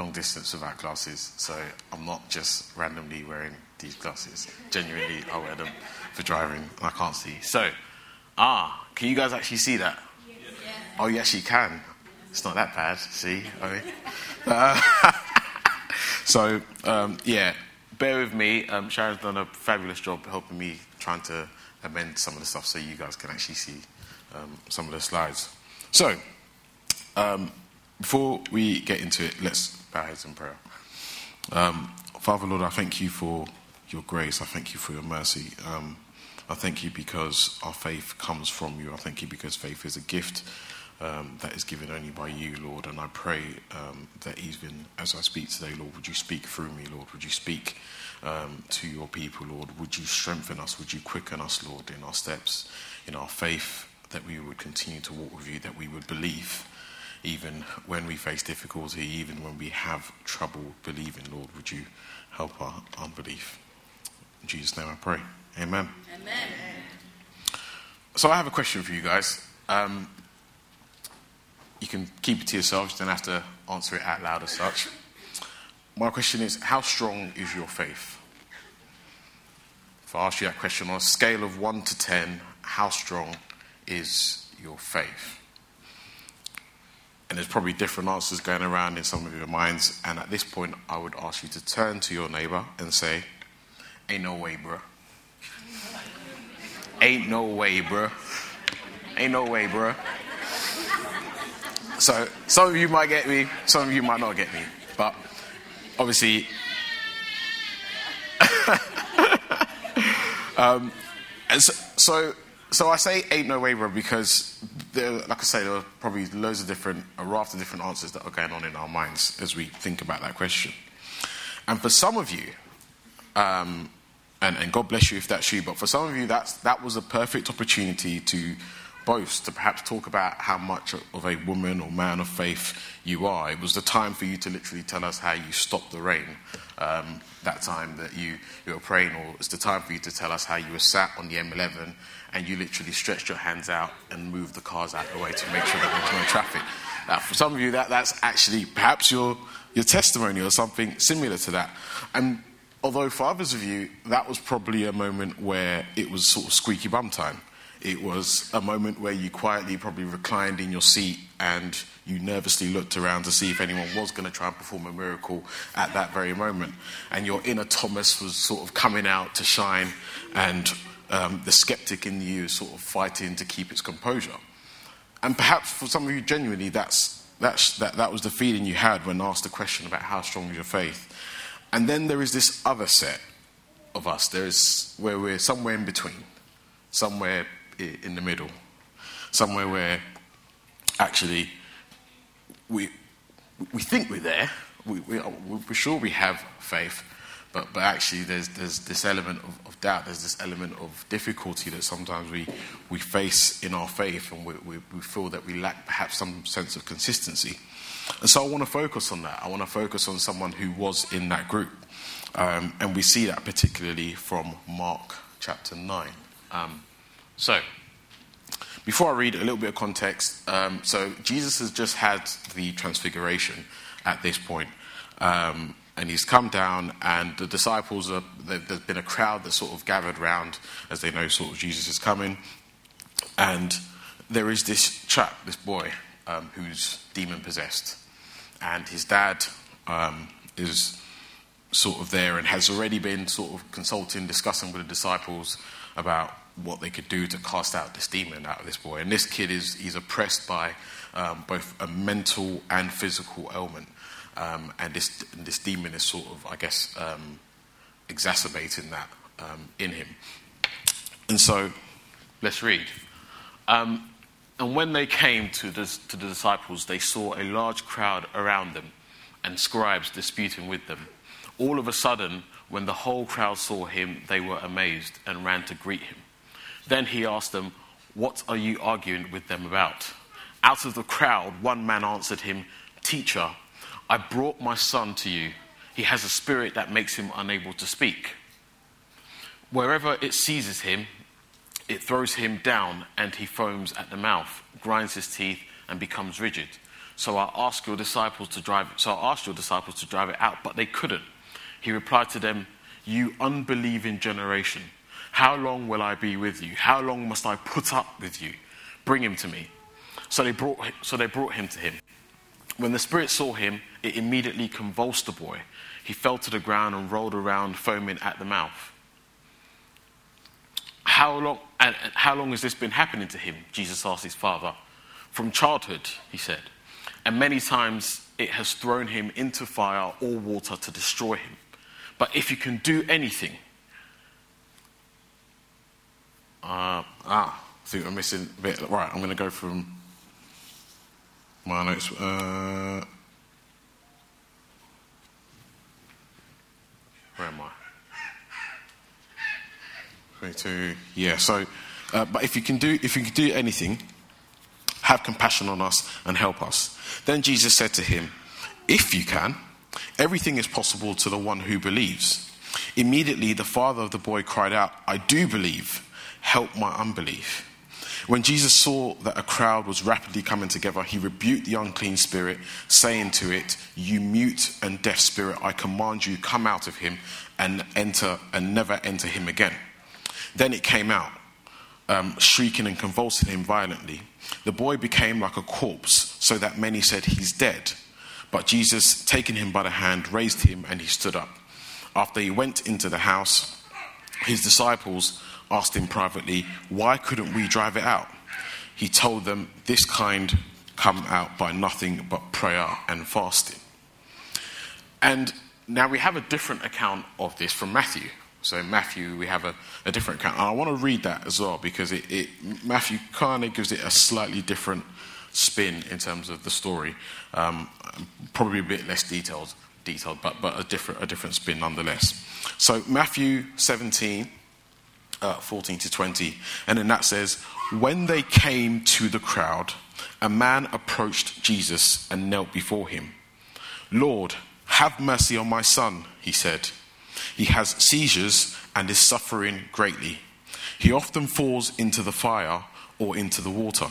long distance without glasses, so I'm not just randomly wearing these glasses. Genuinely, I wear them for driving, and I can't see. So, ah, can you guys actually see that? Yeah. Oh, you actually can. It's not that bad. See, I mean, uh, so um, yeah, bear with me. Um, Sharon's done a fabulous job helping me trying to amend some of the stuff so you guys can actually see um, some of the slides. So, um, before we get into it, let's bow in prayer. Um, Father Lord, I thank you for your grace. I thank you for your mercy. Um, I thank you because our faith comes from you. I thank you because faith is a gift um, that is given only by you, Lord. And I pray um, that even as I speak today, Lord, would you speak through me, Lord? Would you speak um, to your people, Lord? Would you strengthen us? Would you quicken us, Lord, in our steps, in our faith, that we would continue to walk with you, that we would believe even when we face difficulty, even when we have trouble believing, Lord, would you help our unbelief? In Jesus' name I pray. Amen. Amen. So I have a question for you guys. Um, you can keep it to yourselves, you don't have to answer it out loud as such. My question is How strong is your faith? If I ask you that question on a scale of 1 to 10, how strong is your faith? And there's probably different answers going around in some of your minds. And at this point, I would ask you to turn to your neighbor and say, Ain't no way, bro. Ain't no way, bro. Ain't no way, bro. So some of you might get me, some of you might not get me. But obviously, um, and so, so, so I say ain't no way, bro, because there, like I say, there are probably loads of different, a raft of different answers that are going on in our minds as we think about that question. And for some of you, um, and, and God bless you if that's you, but for some of you, that's, that was a perfect opportunity to boast, to perhaps talk about how much of a woman or man of faith you are. It was the time for you to literally tell us how you stopped the rain um, that time that you, you were praying, or it's the time for you to tell us how you were sat on the M11 and you literally stretched your hands out and moved the cars out of the way to make sure that there was no traffic. Now, for some of you, that, that's actually perhaps your, your testimony or something similar to that. And although for others of you, that was probably a moment where it was sort of squeaky bum time. It was a moment where you quietly probably reclined in your seat and you nervously looked around to see if anyone was going to try and perform a miracle at that very moment. And your inner Thomas was sort of coming out to shine, and um, the skeptic in you is sort of fighting to keep its composure. And perhaps for some of you, genuinely, that's, that's, that, that was the feeling you had when asked the question about how strong is your faith. And then there is this other set of us. There is where we're somewhere in between, somewhere in the middle, somewhere where actually we, we think we're there, we, we, are sure we have faith, but, but actually there's, there's this element of, of, doubt, there's this element of difficulty that sometimes we, we face in our faith, and we, we, we feel that we lack perhaps some sense of consistency. And so I want to focus on that. I want to focus on someone who was in that group. Um, and we see that particularly from Mark chapter 9. Um, so, before I read a little bit of context, um, so Jesus has just had the transfiguration at this point, um, and he's come down, and the disciples are. There's been a crowd that sort of gathered round as they know sort of Jesus is coming, and there is this chap, this boy, um, who's demon possessed, and his dad um, is sort of there and has already been sort of consulting, discussing with the disciples about what they could do to cast out this demon out of this boy. And this kid is he's oppressed by um, both a mental and physical ailment, um, and this this demon is sort of, I guess, um, exacerbating that um, in him. And so, let's read. Um, and when they came to the, to the disciples, they saw a large crowd around them and scribes disputing with them. All of a sudden, when the whole crowd saw him, they were amazed and ran to greet him. Then he asked them, What are you arguing with them about? Out of the crowd, one man answered him, Teacher, I brought my son to you. He has a spirit that makes him unable to speak. Wherever it seizes him, it throws him down and he foams at the mouth, grinds his teeth, and becomes rigid. So I asked your disciples to drive. So I asked your disciples to drive it out, but they couldn't. He replied to them, You unbelieving generation, how long will I be with you? How long must I put up with you? Bring him to me. So they brought, so they brought him to him. When the spirit saw him, it immediately convulsed the boy. He fell to the ground and rolled around, foaming at the mouth. How long, and how long has this been happening to him? Jesus asked his father. From childhood, he said. And many times it has thrown him into fire or water to destroy him. But if you can do anything, uh, ah, I think I'm missing a bit. Right, I'm going to go from my notes. Uh, where am I? 22. Yeah. So, uh, but if you can do, if you can do anything, have compassion on us and help us. Then Jesus said to him, If you can, everything is possible to the one who believes. Immediately, the father of the boy cried out, I do believe. Help my unbelief. When Jesus saw that a crowd was rapidly coming together, he rebuked the unclean spirit, saying to it, You mute and deaf spirit, I command you, come out of him and enter and never enter him again. Then it came out, um, shrieking and convulsing him violently. The boy became like a corpse, so that many said, He's dead. But Jesus, taking him by the hand, raised him and he stood up. After he went into the house, his disciples asked him privately, Why couldn't we drive it out? He told them, This kind come out by nothing but prayer and fasting. And now we have a different account of this from Matthew. So in Matthew, we have a, a different account. And I want to read that as well because it, it Matthew kind of gives it a slightly different spin in terms of the story. Um, probably a bit less detailed, detailed but, but a, different, a different spin nonetheless. So Matthew 17, uh, 14 to 20. And then that says, When they came to the crowd, a man approached Jesus and knelt before him. Lord, have mercy on my son, he said. He has seizures and is suffering greatly. He often falls into the fire or into the water.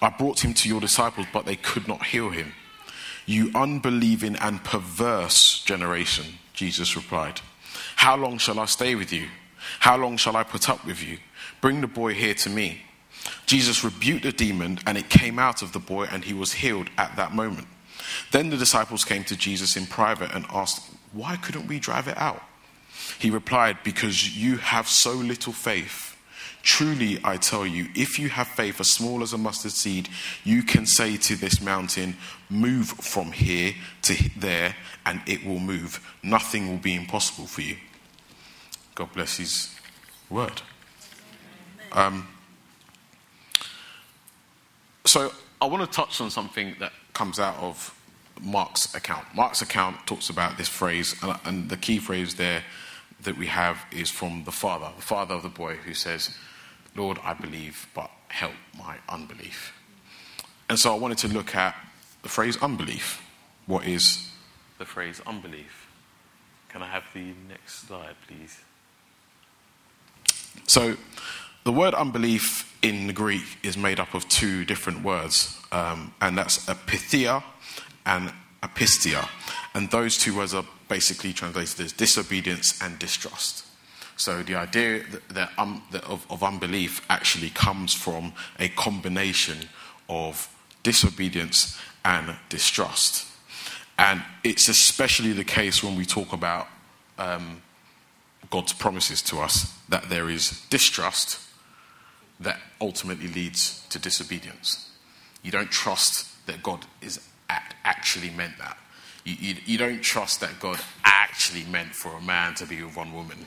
I brought him to your disciples, but they could not heal him. You unbelieving and perverse generation, Jesus replied. How long shall I stay with you? How long shall I put up with you? Bring the boy here to me. Jesus rebuked the demon, and it came out of the boy, and he was healed at that moment. Then the disciples came to Jesus in private and asked, Why couldn't we drive it out? He replied, Because you have so little faith. Truly, I tell you, if you have faith as small as a mustard seed, you can say to this mountain, Move from here to there, and it will move. Nothing will be impossible for you. God bless His word. Um, so, I want to touch on something that comes out of Mark's account. Mark's account talks about this phrase, and the key phrase there that we have is from the father, the father of the boy, who says, Lord, I believe, but help my unbelief. And so I wanted to look at the phrase unbelief. What is the phrase unbelief? Can I have the next slide, please? So, the word unbelief in the Greek is made up of two different words, um, and that's apeitheia and apistia. And those two words are basically translated as disobedience and distrust. So the idea that, that, um, that of, of unbelief actually comes from a combination of disobedience and distrust. And it's especially the case when we talk about um, God's promises to us that there is distrust that ultimately leads to disobedience. You don't trust that God is actually meant that. You, you, you, don't trust that God actually meant for a man to be with one woman.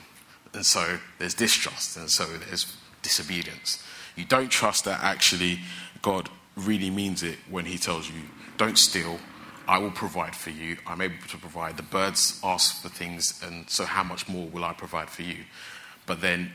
And so there's distrust, and so there's disobedience. You don't trust that actually God really means it when He tells you, don't steal, I will provide for you. I'm able to provide. The birds ask for things, and so how much more will I provide for you? But then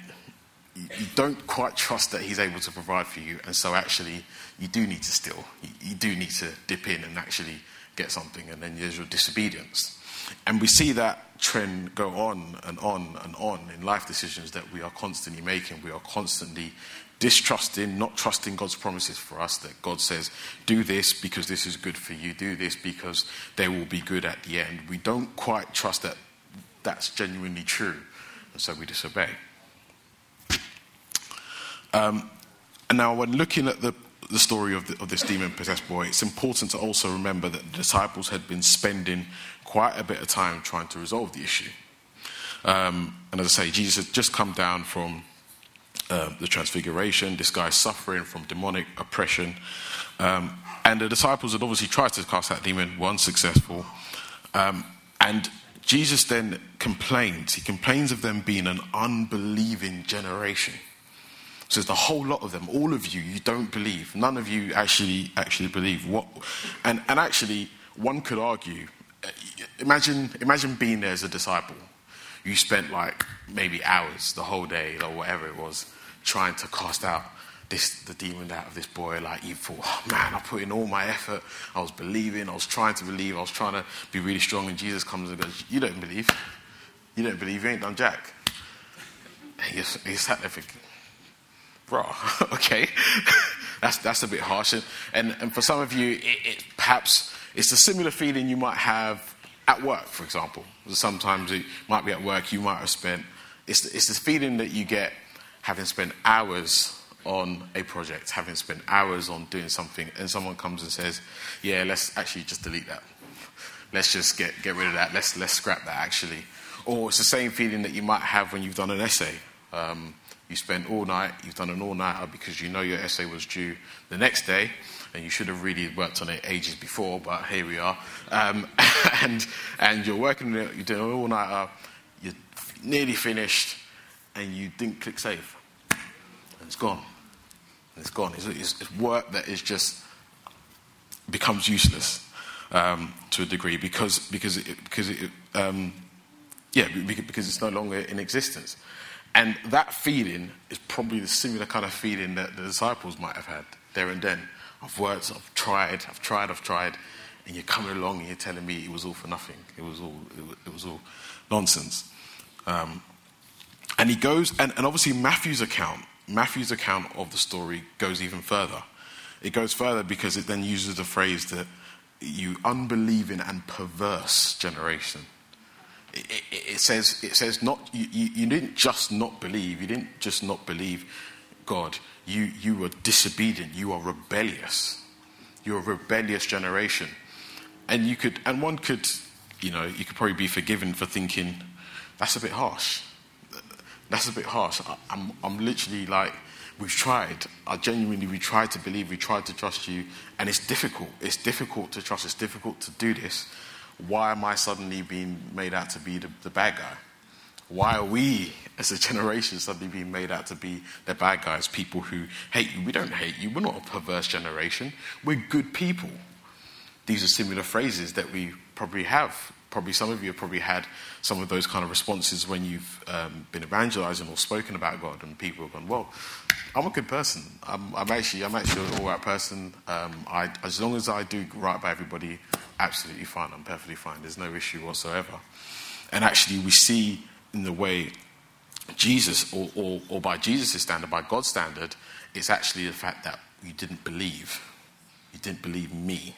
you don't quite trust that he's able to provide for you, and so actually you do need to steal. You, do need to dip in and actually get something, and then there's your disobedience. And we see that trend go on and on and on in life decisions that we are constantly making. We are constantly distrusting, not trusting God's promises for us that God says, do this because this is good for you, do this because they will be good at the end. We don't quite trust that that's genuinely true, and so we disobey. Um, and now, when looking at the, the story of, the, of this demon possessed boy, it's important to also remember that the disciples had been spending quite a bit of time trying to resolve the issue. Um, and as I say, Jesus had just come down from uh, the transfiguration. This guy's suffering from demonic oppression. Um, and the disciples had obviously tried to cast that demon, one successful. Um, and Jesus then complains. He complains of them being an unbelieving generation. So there's whole lot of them. All of you, you don't believe. None of you actually actually believe what. And and actually, one could argue. Uh, imagine imagine being there as a disciple. You spent like maybe hours, the whole day, or whatever it was, trying to cast out this the demon out of this boy. Like you thought, oh, man, I put in all my effort. I was believing. I was trying to believe. I was trying to be really strong. And Jesus comes and goes, "You don't believe. You don't believe. You ain't done jack." And you sat there thinking, "Bro, okay, that's that's a bit harsh." And, and, and for some of you, it, it, perhaps it's a similar feeling you might have at work, for example. Sometimes it might be at work. You might have spent. It's it's this feeling that you get having spent hours on a project, having spent hours on doing something, and someone comes and says, "Yeah, let's actually just delete that. Let's just get get rid of that. Let's let's scrap that actually." Or it's the same feeling that you might have when you've done an essay. Um, you spent all night, you've done an all nighter because you know your essay was due the next day, and you should have really worked on it ages before, but here we are. Um, and and you're working, on it, you're doing an all nighter, you're nearly finished, and you didn't click save. And it's gone. And it's gone. It's, it's, it's, work that is just becomes useless um, to a degree because, because, it, because it, um, yeah, because it's no longer in existence. And that feeling is probably the similar kind of feeling that the disciples might have had there and then. I've worked, I've tried, I've tried, I've tried, and you're coming along and you're telling me it was all for nothing. It was all, it was all nonsense. Um, and he goes, and, and obviously Matthew's account, Matthew's account of the story goes even further. It goes further because it then uses the phrase that you unbelieving and perverse generation. It, it, it, says, it says not, you, you, you, didn't just not believe, you didn't just not believe God, you, you were disobedient, you are rebellious. You're a rebellious generation. And you could, and one could, you know, you could probably be forgiven for thinking, that's a bit harsh. That's a bit harsh. I, I'm, I'm literally like, we've tried. I genuinely, we tried to believe, we tried to trust you, and it's difficult. It's difficult to trust. It's difficult to do this. Why am I suddenly being made out to be the, the bad guy? Why are we, as a generation, suddenly being made out to be the bad guys? People who hate you. We don't hate you. We're not a perverse generation. We're good people. These are similar phrases that we probably have probably some of you have probably had some of those kind of responses when you've um, been evangelizing or spoken about God, and people have gone, "Well, I'm a good person. I'm, I'm actually, I'm actually an all right person. Um, I, as long as I do right by everybody, absolutely fine. I'm perfectly fine. There's no issue whatsoever." And actually, we see in the way Jesus, or, or, or by Jesus' standard, by God's standard, it's actually the fact that you didn't believe. You didn't believe me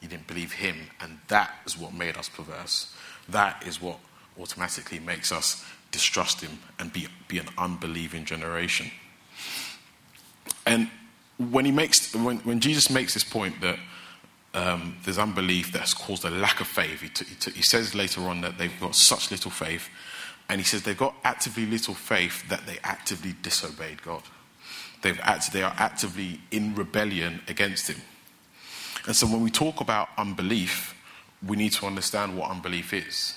you didn't believe him. And that is what made us perverse. That is what automatically makes us distrust him and be, be an unbelieving generation. And when, he makes, when, when Jesus makes this point that um, there's unbelief that's caused a lack of faith, he, t- he, t- he says later on that they've got such little faith. And he says they've got actively little faith that they actively disobeyed God. They've act- they are actively in rebellion against him. And so when we talk about unbelief, we need to understand what unbelief is.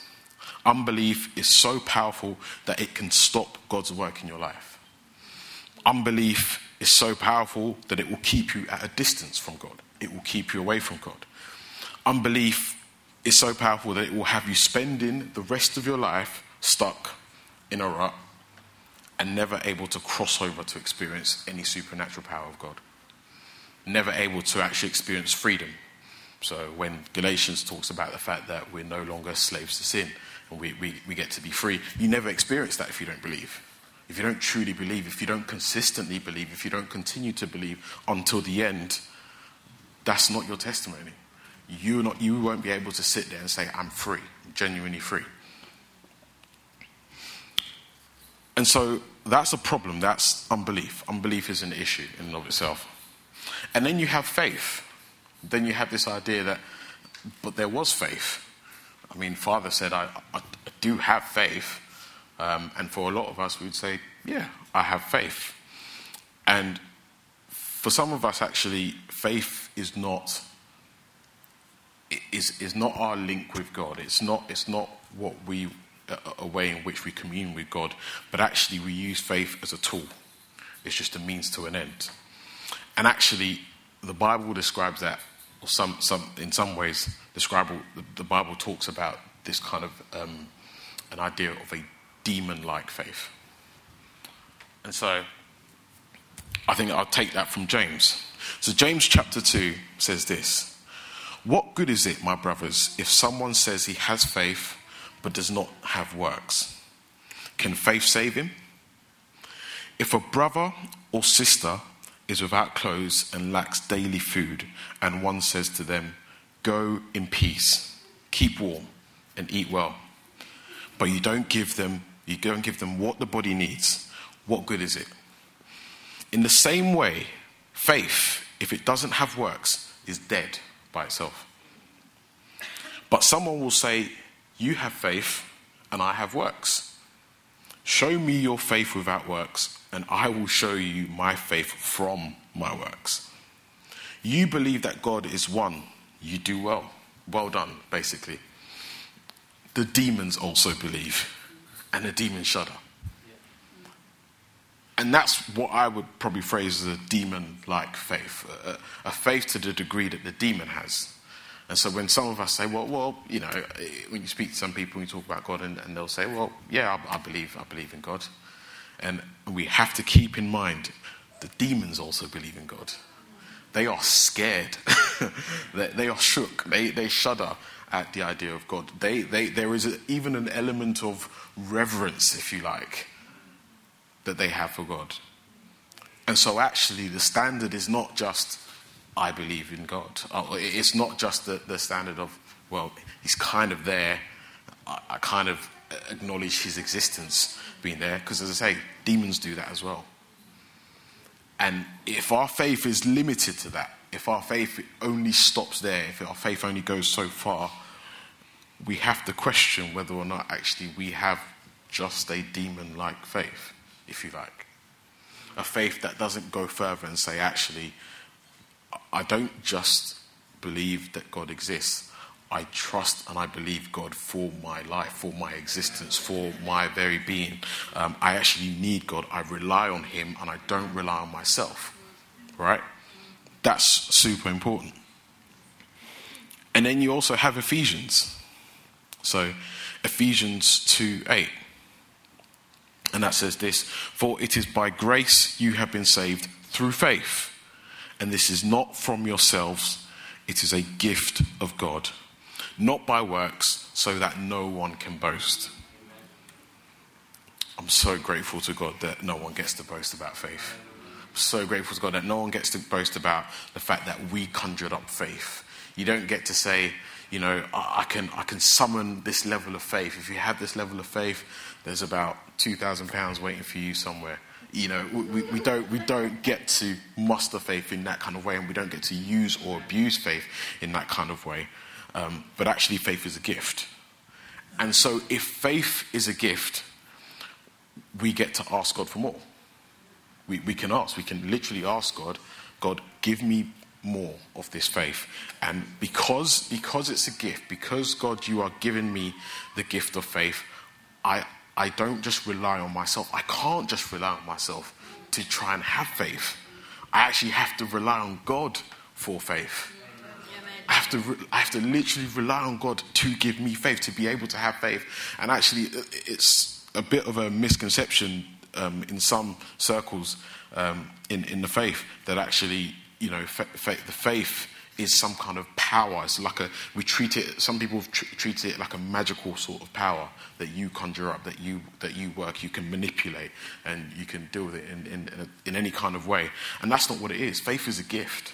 Unbelief is so powerful that it can stop God's work in your life. Unbelief is so powerful that it will keep you at a distance from God, it will keep you away from God. Unbelief is so powerful that it will have you spending the rest of your life stuck in a rut and never able to cross over to experience any supernatural power of God never able to actually experience freedom, So when Galatians talks about the fact that we're no longer slaves to sin and we, we, we get to be free, you never experience that if you don't believe. If you don't truly believe, if you don't consistently believe, if you don't continue to believe until the end, that's not your testimony. You not you won't be able to sit there and say, I'm free, genuinely free. And so that's a problem. That's unbelief. Unbelief is an issue in and of itself. And then you have faith. Then you have this idea that, but there was faith. I mean, Father said, I, I do have faith. Um, and for a lot of us, we would say, yeah, I have faith. And for some of us, actually, faith is not is, is not our link with God. It's not, it's not what we, a way in which we commune with God, but actually we use faith as a tool. It's just a means to an end. And actually, the Bible describes that, or some, some, in some ways, describe, the, the Bible talks about this kind of um, an idea of a demon like faith. And so I think I'll take that from James. So, James chapter 2 says this What good is it, my brothers, if someone says he has faith but does not have works? Can faith save him? If a brother or sister is without clothes and lacks daily food, and one says to them, Go in peace, keep warm, and eat well, but you don't give them, you don't give them what the body needs, what good is it? In the same way, faith, if it doesn't have works, is dead by itself. But someone will say, You have faith, and I have works. Show me your faith without works, and I will show you my faith from my works. You believe that God is one, you do well. Well done, basically. The demons also believe, and the demons shudder. And that's what I would probably phrase as a demon like faith, a, a, faith to the degree that the demon has. And so when some of us say, well, well, you know, when you speak to some people, you talk about God, and, and they'll say, well, yeah, I, I, believe, I believe in God. And we have to keep in mind the demons also believe in God. They are scared. they, they, are shook. They, they shudder at the idea of God. They, they, there is a, even an element of reverence, if you like, that they have for God. And so, actually, the standard is not just, I believe in God. Uh, it's not just the, the standard of, well, he's kind of there. I, I kind of acknowledge his existence being there. Because, as I say, demons do that as well. And if our faith is limited to that, if our faith only stops there, if our faith only goes so far, we have to question whether or not actually we have just a demon like faith if you like. A faith that doesn't go further and say, actually, I don't just believe that God exists. I trust and I believe God for my life, for my existence, for my very being. Um, I actually need God. I rely on Him and I don't rely on myself. Right? That's super important. And then you also have Ephesians. So, Ephesians 2 8. And that says this For it is by grace you have been saved through faith. And this is not from yourselves, it is a gift of God, not by works, so that no one can boast. I'm so grateful to God that no one gets to boast about faith. I'm so grateful to God that no one gets to boast about the fact that we conjured up faith. You don't get to say, you know, I can, I can summon this level of faith. If you have this level of faith, there's about £2,000 waiting for you somewhere. You know, we, we, don't, we don't get to muster faith in that kind of way, and we don't get to use or abuse faith in that kind of way. Um, but actually, faith is a gift. And so, if faith is a gift, we get to ask God for more. We, we can ask, we can literally ask God, God, give me more of this faith. And because, because it's a gift, because God, you are giving me the gift of faith, I, I don't just rely on myself. I can't just rely on myself to try and have faith. I actually have to rely on God for faith. I have to, I have to literally rely on God to give me faith, to be able to have faith. And actually, it's a bit of a misconception um, in some circles um, in, in the faith that actually, you know, fa- fa- the faith is some kind of power. It's like a, we treat it, some people tr- treat it like a magical sort of power that you conjure up, that you, that you work, you can manipulate, and you can deal with it in, in, in, a, in any kind of way. And that's not what it is. Faith is a gift.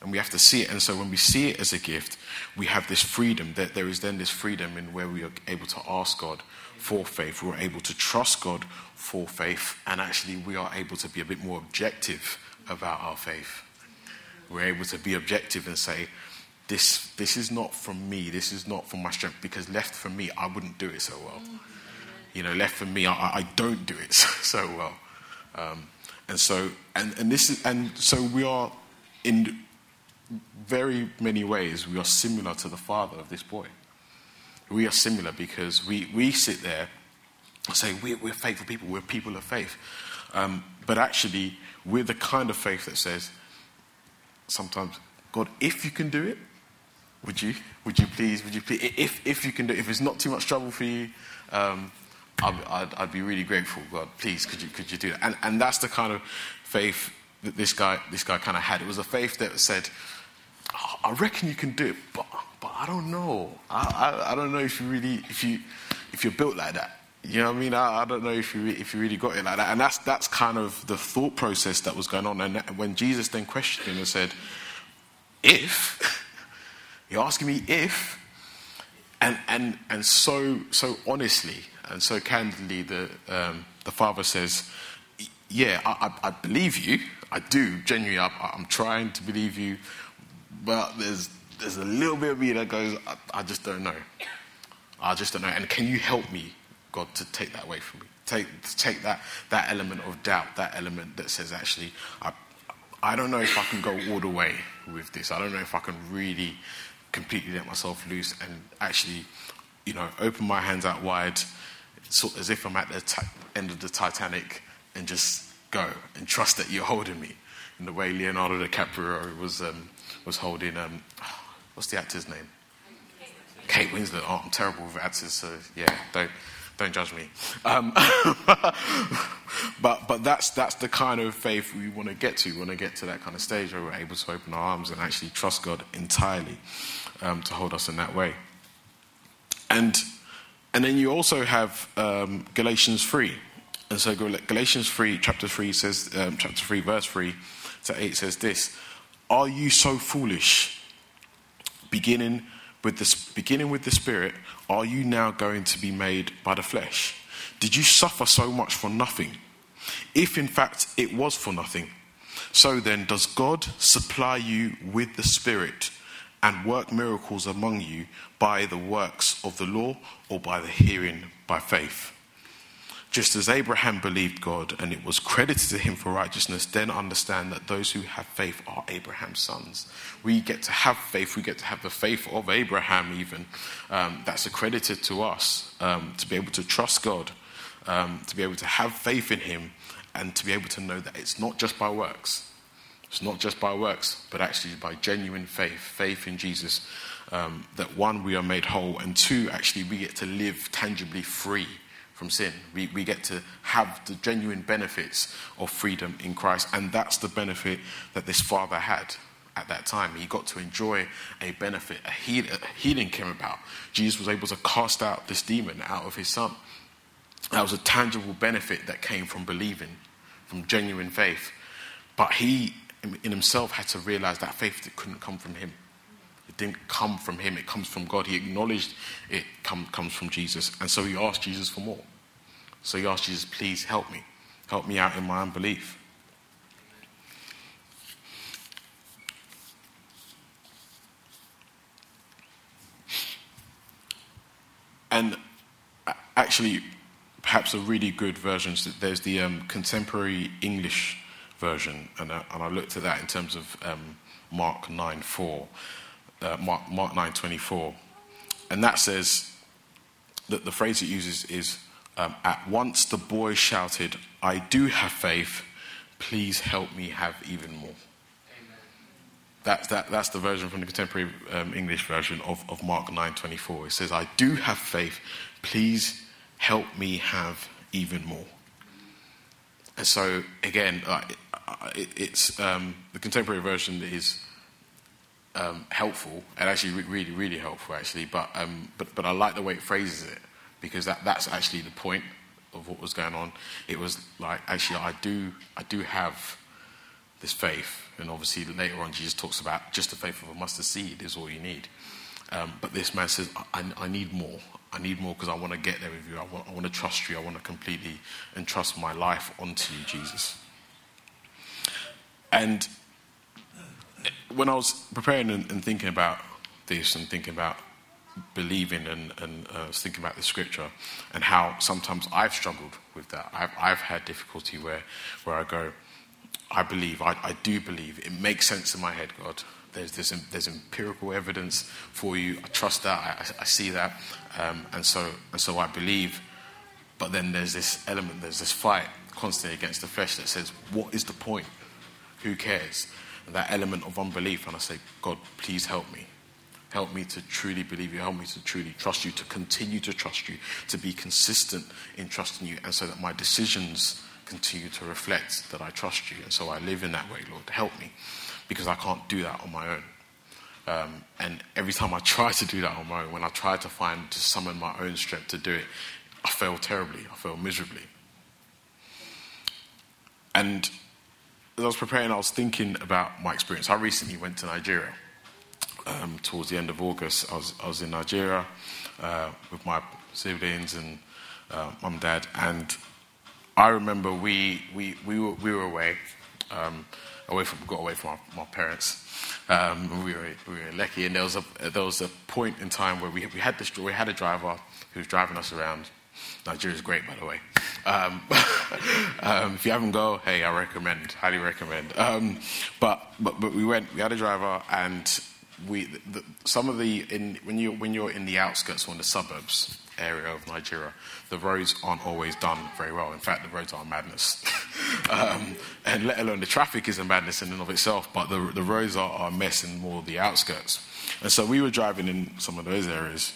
And we have to see it. And so when we see it as a gift, we have this freedom. That there is then this freedom in where we are able to ask God for faith. We're able to trust God for faith. And actually, we are able to be a bit more objective about our faith. We're able to be objective and say, this, this is not from me, this is not from my strength, because left from me, I wouldn't do it so well. You know, left from me, I, I don't do it so well. Um, and so, and, and this is, and so we are in very many ways, we are similar to the father of this boy. We are similar because we, we sit there and say, we're, we're faithful people, we're people of faith. Um, but actually, we're the kind of faith that says, sometimes, God, if you can do it, would you? Would you please? Would you please? If, if you can do it, if it's not too much trouble for you, um, I'd, I'd, I'd, be really grateful. God, please, could you, could you do that? And, and that's the kind of faith that this guy, this guy kind of had. It was a faith that said, oh, I reckon you can do it, but, but I don't know. I, I, I don't know if you really, if, you, if you're built like that. You know what I mean? I, I, don't know if you, if you really got it like that. And that's, that's kind of the thought process that was going on. And when Jesus then questioned him and said, If, you're asking me if, and, and, and so, so honestly and so candidly, the, um, the father says, Yeah, I, I, I, believe you. I do, genuinely. I, I'm trying to believe you. But there's, there's a little bit of me that goes, I, I just don't know. I just don't know. And can you help me God to take that away from me. Take, take that, that element of doubt, that element that says, actually, I, I don't know if I can go all the way with this. I don't know if I can really completely let myself loose and actually, you know, open my hands out wide, sort as if I'm at the t- end of the Titanic, and just go and trust that you're holding me. In the way Leonardo DiCaprio was um, was holding, um, what's the actor's name? Kate Winslet. Oh, I'm terrible with actors, so yeah, don't don't judge me. Um, but but that's that's the kind of faith we want to get to. We want to get to that kind of stage where we're able to open our arms and actually trust God entirely um, to hold us in that way. And and then you also have um, Galatians three, and so Galatians three, chapter three says, um, chapter three, verse three to eight says this: Are you so foolish? Beginning with the, beginning with the Spirit, are you now going to be made by the flesh? Did you suffer so much for nothing? If in fact it was for nothing, so then does God supply you with the Spirit and work miracles among you by the works of the law or by the hearing by faith? Just as Abraham believed God and it was credited to him for righteousness, then understand that those who have faith are Abraham's sons. We get to have faith, we get to have the faith of Abraham, even. Um, that's accredited to us um, to be able to trust God, um, to be able to have faith in him, and to be able to know that it's not just by works. It's not just by works, but actually by genuine faith, faith in Jesus. Um, that one, we are made whole, and two, actually, we get to live tangibly free from sin. We, we get to have the genuine benefits of freedom in Christ. And that's the benefit that this father had at that time. He got to enjoy a benefit, a, heal, a healing came about. Jesus was able to cast out this demon out of his son. That was a tangible benefit that came from believing, from genuine faith. But he, in himself, had to realize that faith that couldn't come from him. It didn't come from him, it comes from God. He acknowledged it come, comes from Jesus. And so he asked Jesus for more. So he asked Jesus, please help me. Help me out in my unbelief. And actually, perhaps a really good version, is that there's the um, contemporary English version, and, uh, and I looked at that in terms of um, Mark 9 4 uh, Mark, Mark 9:24, and that says that the phrase it uses is, um, "At once the boy shouted, I do have faith. Please help me have even more." That, that, that's the version from the contemporary um, English version of, of Mark 9:24. It says, "I do have faith. Please help me have even more." And so again, uh, it, it's um, the contemporary version is um, helpful and actually re- really, really helpful, actually. But, um, but, but I like the way it phrases it because that, that's actually the point of what was going on. It was like, actually, I do, I do have this faith. And obviously, later on, Jesus talks about just the faith of a mustard seed is all you need. Um, but this man says, I, I need more. I need more because I want to get there with you. I want, I want to trust you. I want to completely entrust my life onto you, Jesus. And when I was preparing and, and thinking about this and thinking about believing and, and uh, thinking about the scripture and how sometimes I've struggled with that. I've, I've had difficulty where, where I go, I believe, I, I do believe. It makes sense in my head, God. There's, there's, there's empirical evidence for you. I trust that. I, I see that. Um, and, so, and so I believe. But then there's this element, there's this fight constantly against the flesh that says, what is the point? Who cares? That element of unbelief. And I say, God, please help me. Help me to truly believe you. Help me to truly trust you, to continue to trust you, to be consistent in trusting you, and so that my decisions continue to reflect that I trust you. And so I live in that way, Lord. Help me, because I can't do that on my own. Um, and every time I try to do that on my own, when I try to find, to summon my own strength to do it, I fail terribly. I fail miserably. And as I was preparing, I was thinking about my experience. I recently went to Nigeria. Um, towards the end of August, I was, I was in Nigeria uh, with my siblings and uh, mum and dad, and I remember we, we, we, were, we were away, um, away from, got away from our, my parents. Um, we, were, we were lucky, and there was, a, there was a point in time where we, we, had this, we had a driver who was driving us around. Nigeria is great, by the way. Um, um, if you haven't go, hey, I recommend, highly recommend. Um, but, but, but we went, we had a driver, and we, the, some of the, in, when, you, when you're in the outskirts or in the suburbs area of Nigeria, the roads aren't always done very well. In fact, the roads are madness. um, and let alone the traffic is a madness in and of itself, but the, the roads are, are a mess in more the outskirts. And so we were driving in some of those areas,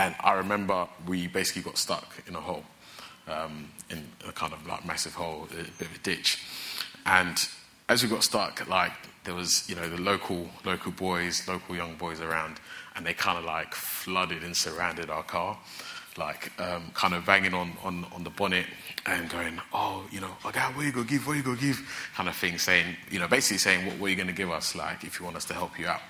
and I remember we basically got stuck in a hole, um, in a kind of like massive hole, a bit of a ditch. And as we got stuck, like there was, you know, the local local boys, local young boys around, and they kind of like flooded and surrounded our car, like um, kind of banging on, on, on the bonnet and going, oh, you know, okay, what are you gonna give, what you gonna give, kind of thing, saying, you know, basically saying, what, what are you gonna give us, like, if you want us to help you out,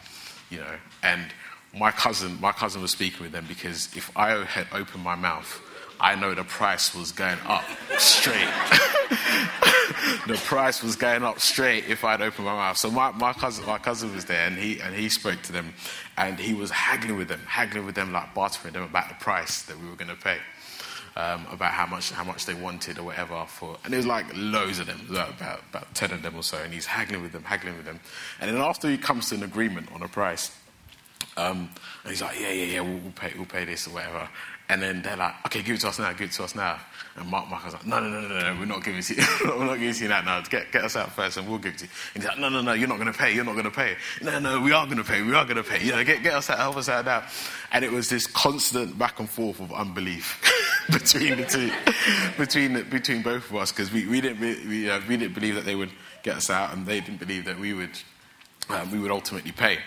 you know, and my cousin, my cousin was speaking with them because if I had opened my mouth, I know the price was going up straight. the price was going up straight if I'd opened my mouth. So my, my cousin, my cousin was there, and he and he spoke to them, and he was haggling with them, haggling with them, like bartering them about the price that we were going to pay. Um, about how much how much they wanted or whatever for, and there was like loads of them, about about ten of them or so, and he's haggling with them, haggling with them, and then after he comes to an agreement on a price, um, and he's like, yeah, yeah, yeah, we'll, we'll, pay, we'll pay this or whatever, and then they're like, okay, give it to us now, give it to us now. And Mark, was like, no, no, no, no, no, we're not giving it to you. we're not giving it to you now. Get, get us out first and we'll give it to you. And he's like, no, no, no, you're not going to pay. You're not going to pay. No, no, we are going to pay. We are going to pay. You know, get, get us out, help us out now. And it was this constant back and forth of unbelief between the two, between, between both of us, because we, we, didn't, we, uh, we didn't believe that they would get us out and they didn't believe that we would, um, we would ultimately pay.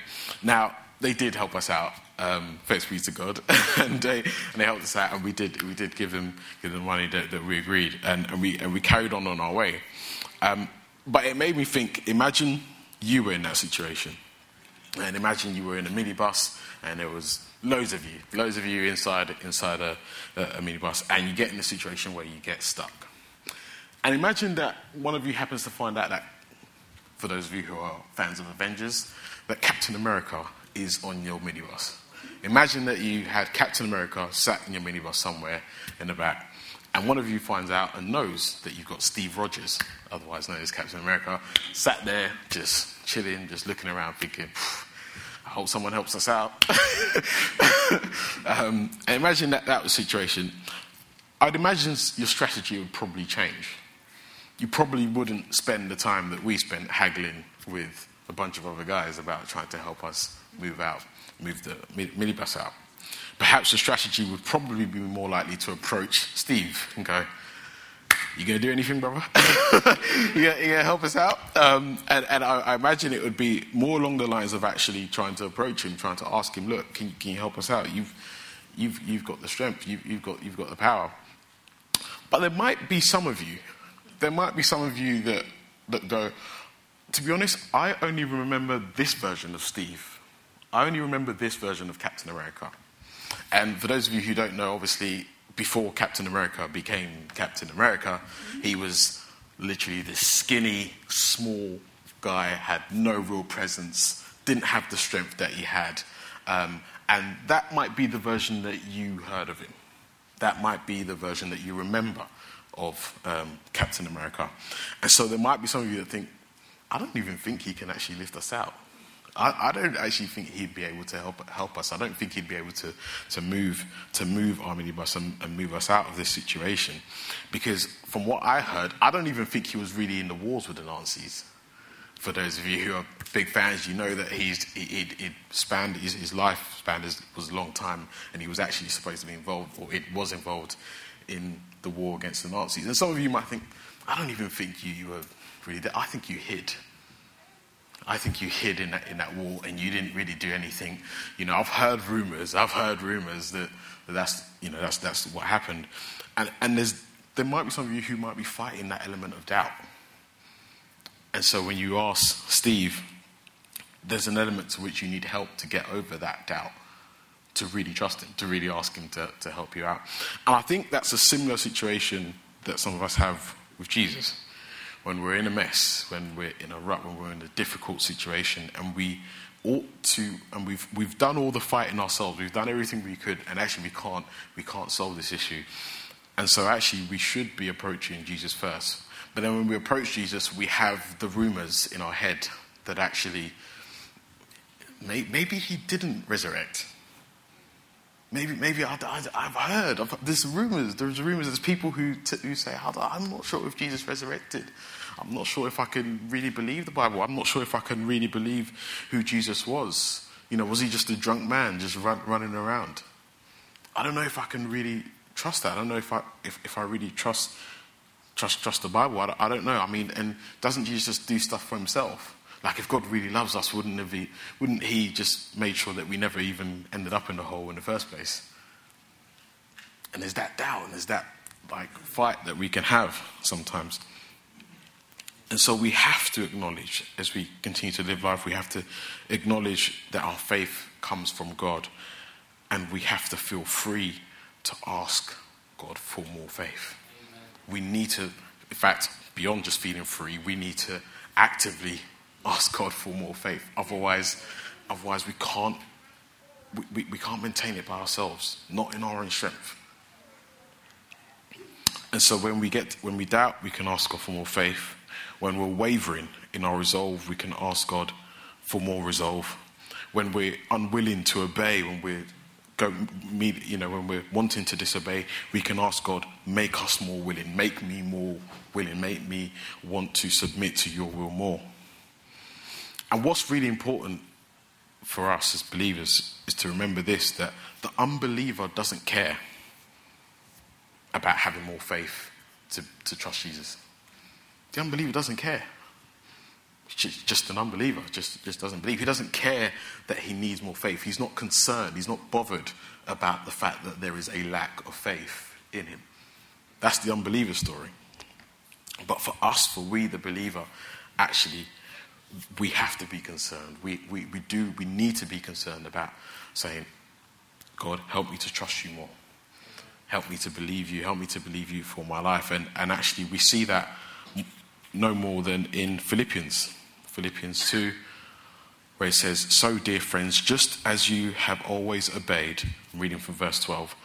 Now, they did help us out um, thanks be to God, and, they, and they helped us out, and we did we did give them give them money that, that we agreed, and, and, we and we carried on on our way. Um, but it made me think. Imagine you were in that situation, and imagine you were in a minibus, and there was loads of you, loads of you inside inside a, a minibus, and you get in a situation where you get stuck. And imagine that one of you happens to find out that, for those of you who are fans of Avengers, that Captain America is on your minibus. Imagine that you had Captain America sat in your minibus somewhere in the back, and one of you finds out and knows that you've got Steve Rogers, otherwise known as Captain America, sat there just chilling, just looking around, thinking, I hope someone helps us out. um, and imagine that that was the situation. I'd imagine your strategy would probably change. You probably wouldn't spend the time that we spent haggling with a bunch of other guys about trying to help us move out move the minibus out. Perhaps the strategy would probably be more likely to approach Steve and go, You gonna do anything, brother? you, gonna, gonna help us out? Um, and, and I, I, imagine it would be more along the lines of actually trying to approach him, trying to ask him, look, can, can you help us out? You've, you've, you've got the strength, you've, you've, got, you've got the power. But there might be some of you, there might be some of you that, that go, to be honest, I only remember this version of Steve. I only remember this version of Captain America. And for those of you who don't know, obviously, before Captain America became Captain America, he was literally this skinny, small guy, had no real presence, didn't have the strength that he had. Um, and that might be the version that you heard of him. That might be the version that you remember of um, Captain America. And so there might be some of you that think, I don't even think he can actually lift us out. I, I, don't actually think he'd be able to help, help us. I don't think he'd be able to, to move to move Omnibus and, and move us out of this situation. Because from what I heard, I don't even think he was really in the wars with the Nazis. For those of you who are big fans, you know that he's, he, he, he spanned, his, his life span was a long time, and he was actually supposed to be involved, or it was involved, in the war against the Nazis. And some of you might think, I don't even think you, you were really there. I think you hid I think you hid in that, in that wall and you didn't really do anything. You know, I've heard rumors, I've heard rumors that, that that's, you know, that's, that's what happened. And, and there's, there might be some of you who might be fighting that element of doubt. And so when you ask Steve, there's an element to which you need help to get over that doubt, to really trust him, to really ask him to, to help you out. And I think that's a similar situation that some of us have with Jesus when we're in a mess, when we're in a rut, when we're in a difficult situation, and we ought to, and we've, we've done all the fighting ourselves, we've done everything we could, and actually we can't, we can't solve this issue. And so actually we should be approaching Jesus first. But then when we approach Jesus, we have the rumors in our head that actually maybe he didn't resurrect. Maybe, maybe I, have heard. I've, there's rumors. There's rumors. There's people who, t- who say, "I'm not sure if Jesus resurrected. I'm not sure if I can really believe the Bible. I'm not sure if I can really believe who Jesus was. You know, was he just a drunk man just run, running around? I don't know if I can really trust that. I don't know if I if, if I really trust trust trust the Bible. I I don't know. I mean, and doesn't Jesus just do stuff for himself? Like, if God really loves us, wouldn't he, wouldn't he just made sure that we never even ended up in the hole in the first place? And there's that doubt and there's that like fight that we can have sometimes. And so we have to acknowledge, as we continue to live life, we have to acknowledge that our faith comes from God. And we have to feel free to ask God for more faith. Amen. We need to, in fact, beyond just feeling free, we need to actively ask God for more faith. Otherwise, otherwise we can't we, we, we can't maintain it by ourselves, not in our own strength. And so when we get when we doubt, we can ask God for more faith. When we're wavering in our resolve, we can ask God for more resolve. When we're unwilling to obey, when we're go, you know, when we're wanting to disobey, we can ask God, make us more willing, make me more willing, make me want to submit to your will more. And what's really important for us as believers is to remember this that the unbeliever doesn't care about having more faith to, to trust Jesus. The unbeliever doesn't care. He's just an unbeliever, just, just doesn't believe. He doesn't care that he needs more faith. He's not concerned, he's not bothered about the fact that there is a lack of faith in him. That's the unbeliever story. But for us, for we, the believer, actually, we have to be concerned. We, we, we do, we need to be concerned about saying, God, help me to trust you more. Help me to believe you. Help me to believe you for my life. And, and actually, we see that no more than in Philippians, Philippians 2, where it says, So, dear friends, just as you have always obeyed, I'm reading from verse 12,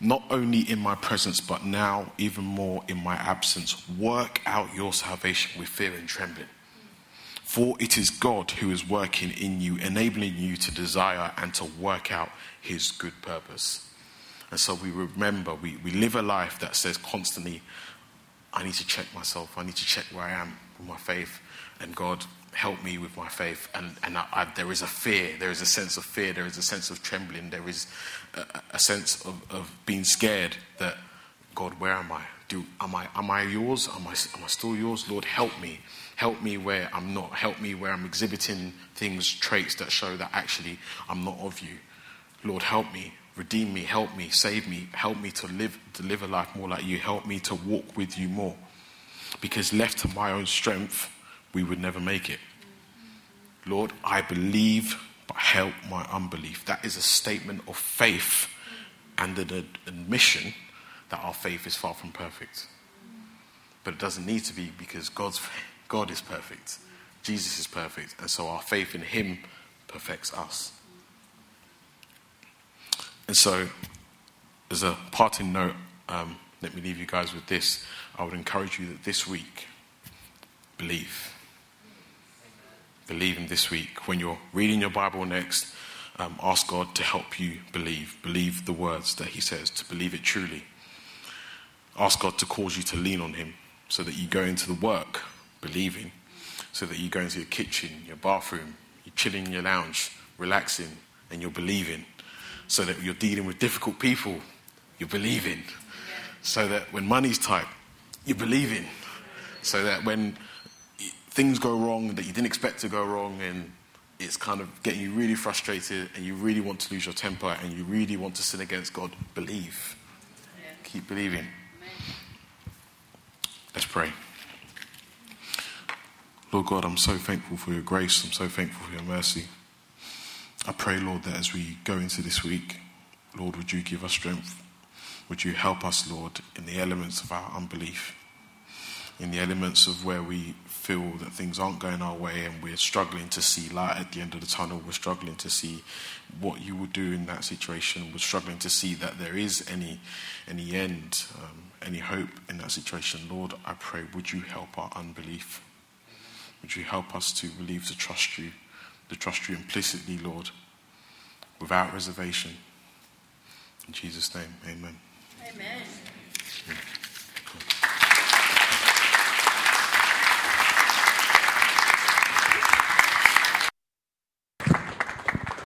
not only in my presence, but now even more in my absence, work out your salvation with fear and trembling. For it is God who is working in you, enabling you to desire and to work out his good purpose. And so we remember, we, we live a life that says constantly, I need to check myself, I need to check where I am with my faith, and God, help me with my faith. And, and I, I, there is a fear, there is a sense of fear, there is a sense of trembling, there is a, a sense of, of being scared that God, where am I? Do, am I am I yours? Am I, am I still yours? Lord, help me. Help me where I'm not. Help me where I'm exhibiting things, traits that show that actually I'm not of you. Lord, help me. Redeem me. Help me. Save me. Help me to live, to live a life more like you. Help me to walk with you more. Because left to my own strength, we would never make it. Lord, I believe, but help my unbelief. That is a statement of faith and an admission that our faith is far from perfect. But it doesn't need to be because God's, God is perfect. Jesus is perfect. And so our faith in Him perfects us. And so, as a parting note, um, let me leave you guys with this. I would encourage you that this week, believe. Believe in this week. When you're reading your Bible next, um, ask God to help you believe. Believe the words that He says, to believe it truly. Ask God to cause you to lean on Him so that you go into the work believing, so that you go into your kitchen, your bathroom, you're chilling in your lounge, relaxing, and you're believing, so that you're dealing with difficult people, you're believing, so that when money's tight, you're believing, so that when things go wrong that you didn't expect to go wrong and it's kind of getting you really frustrated and you really want to lose your temper and you really want to sin against God, believe. Keep believing. Let's pray. Lord God, I'm so thankful for your grace. I'm so thankful for your mercy. I pray, Lord, that as we go into this week, Lord, would you give us strength? Would you help us, Lord, in the elements of our unbelief, in the elements of where we feel that things aren't going our way and we're struggling to see light at the end of the tunnel, we're struggling to see what you will do in that situation, we're struggling to see that there is any, any end. Um, any hope in that situation, Lord, I pray, would you help our unbelief? Would you help us to believe, to trust you, to trust you implicitly, Lord, without reservation? In Jesus' name, amen. Amen.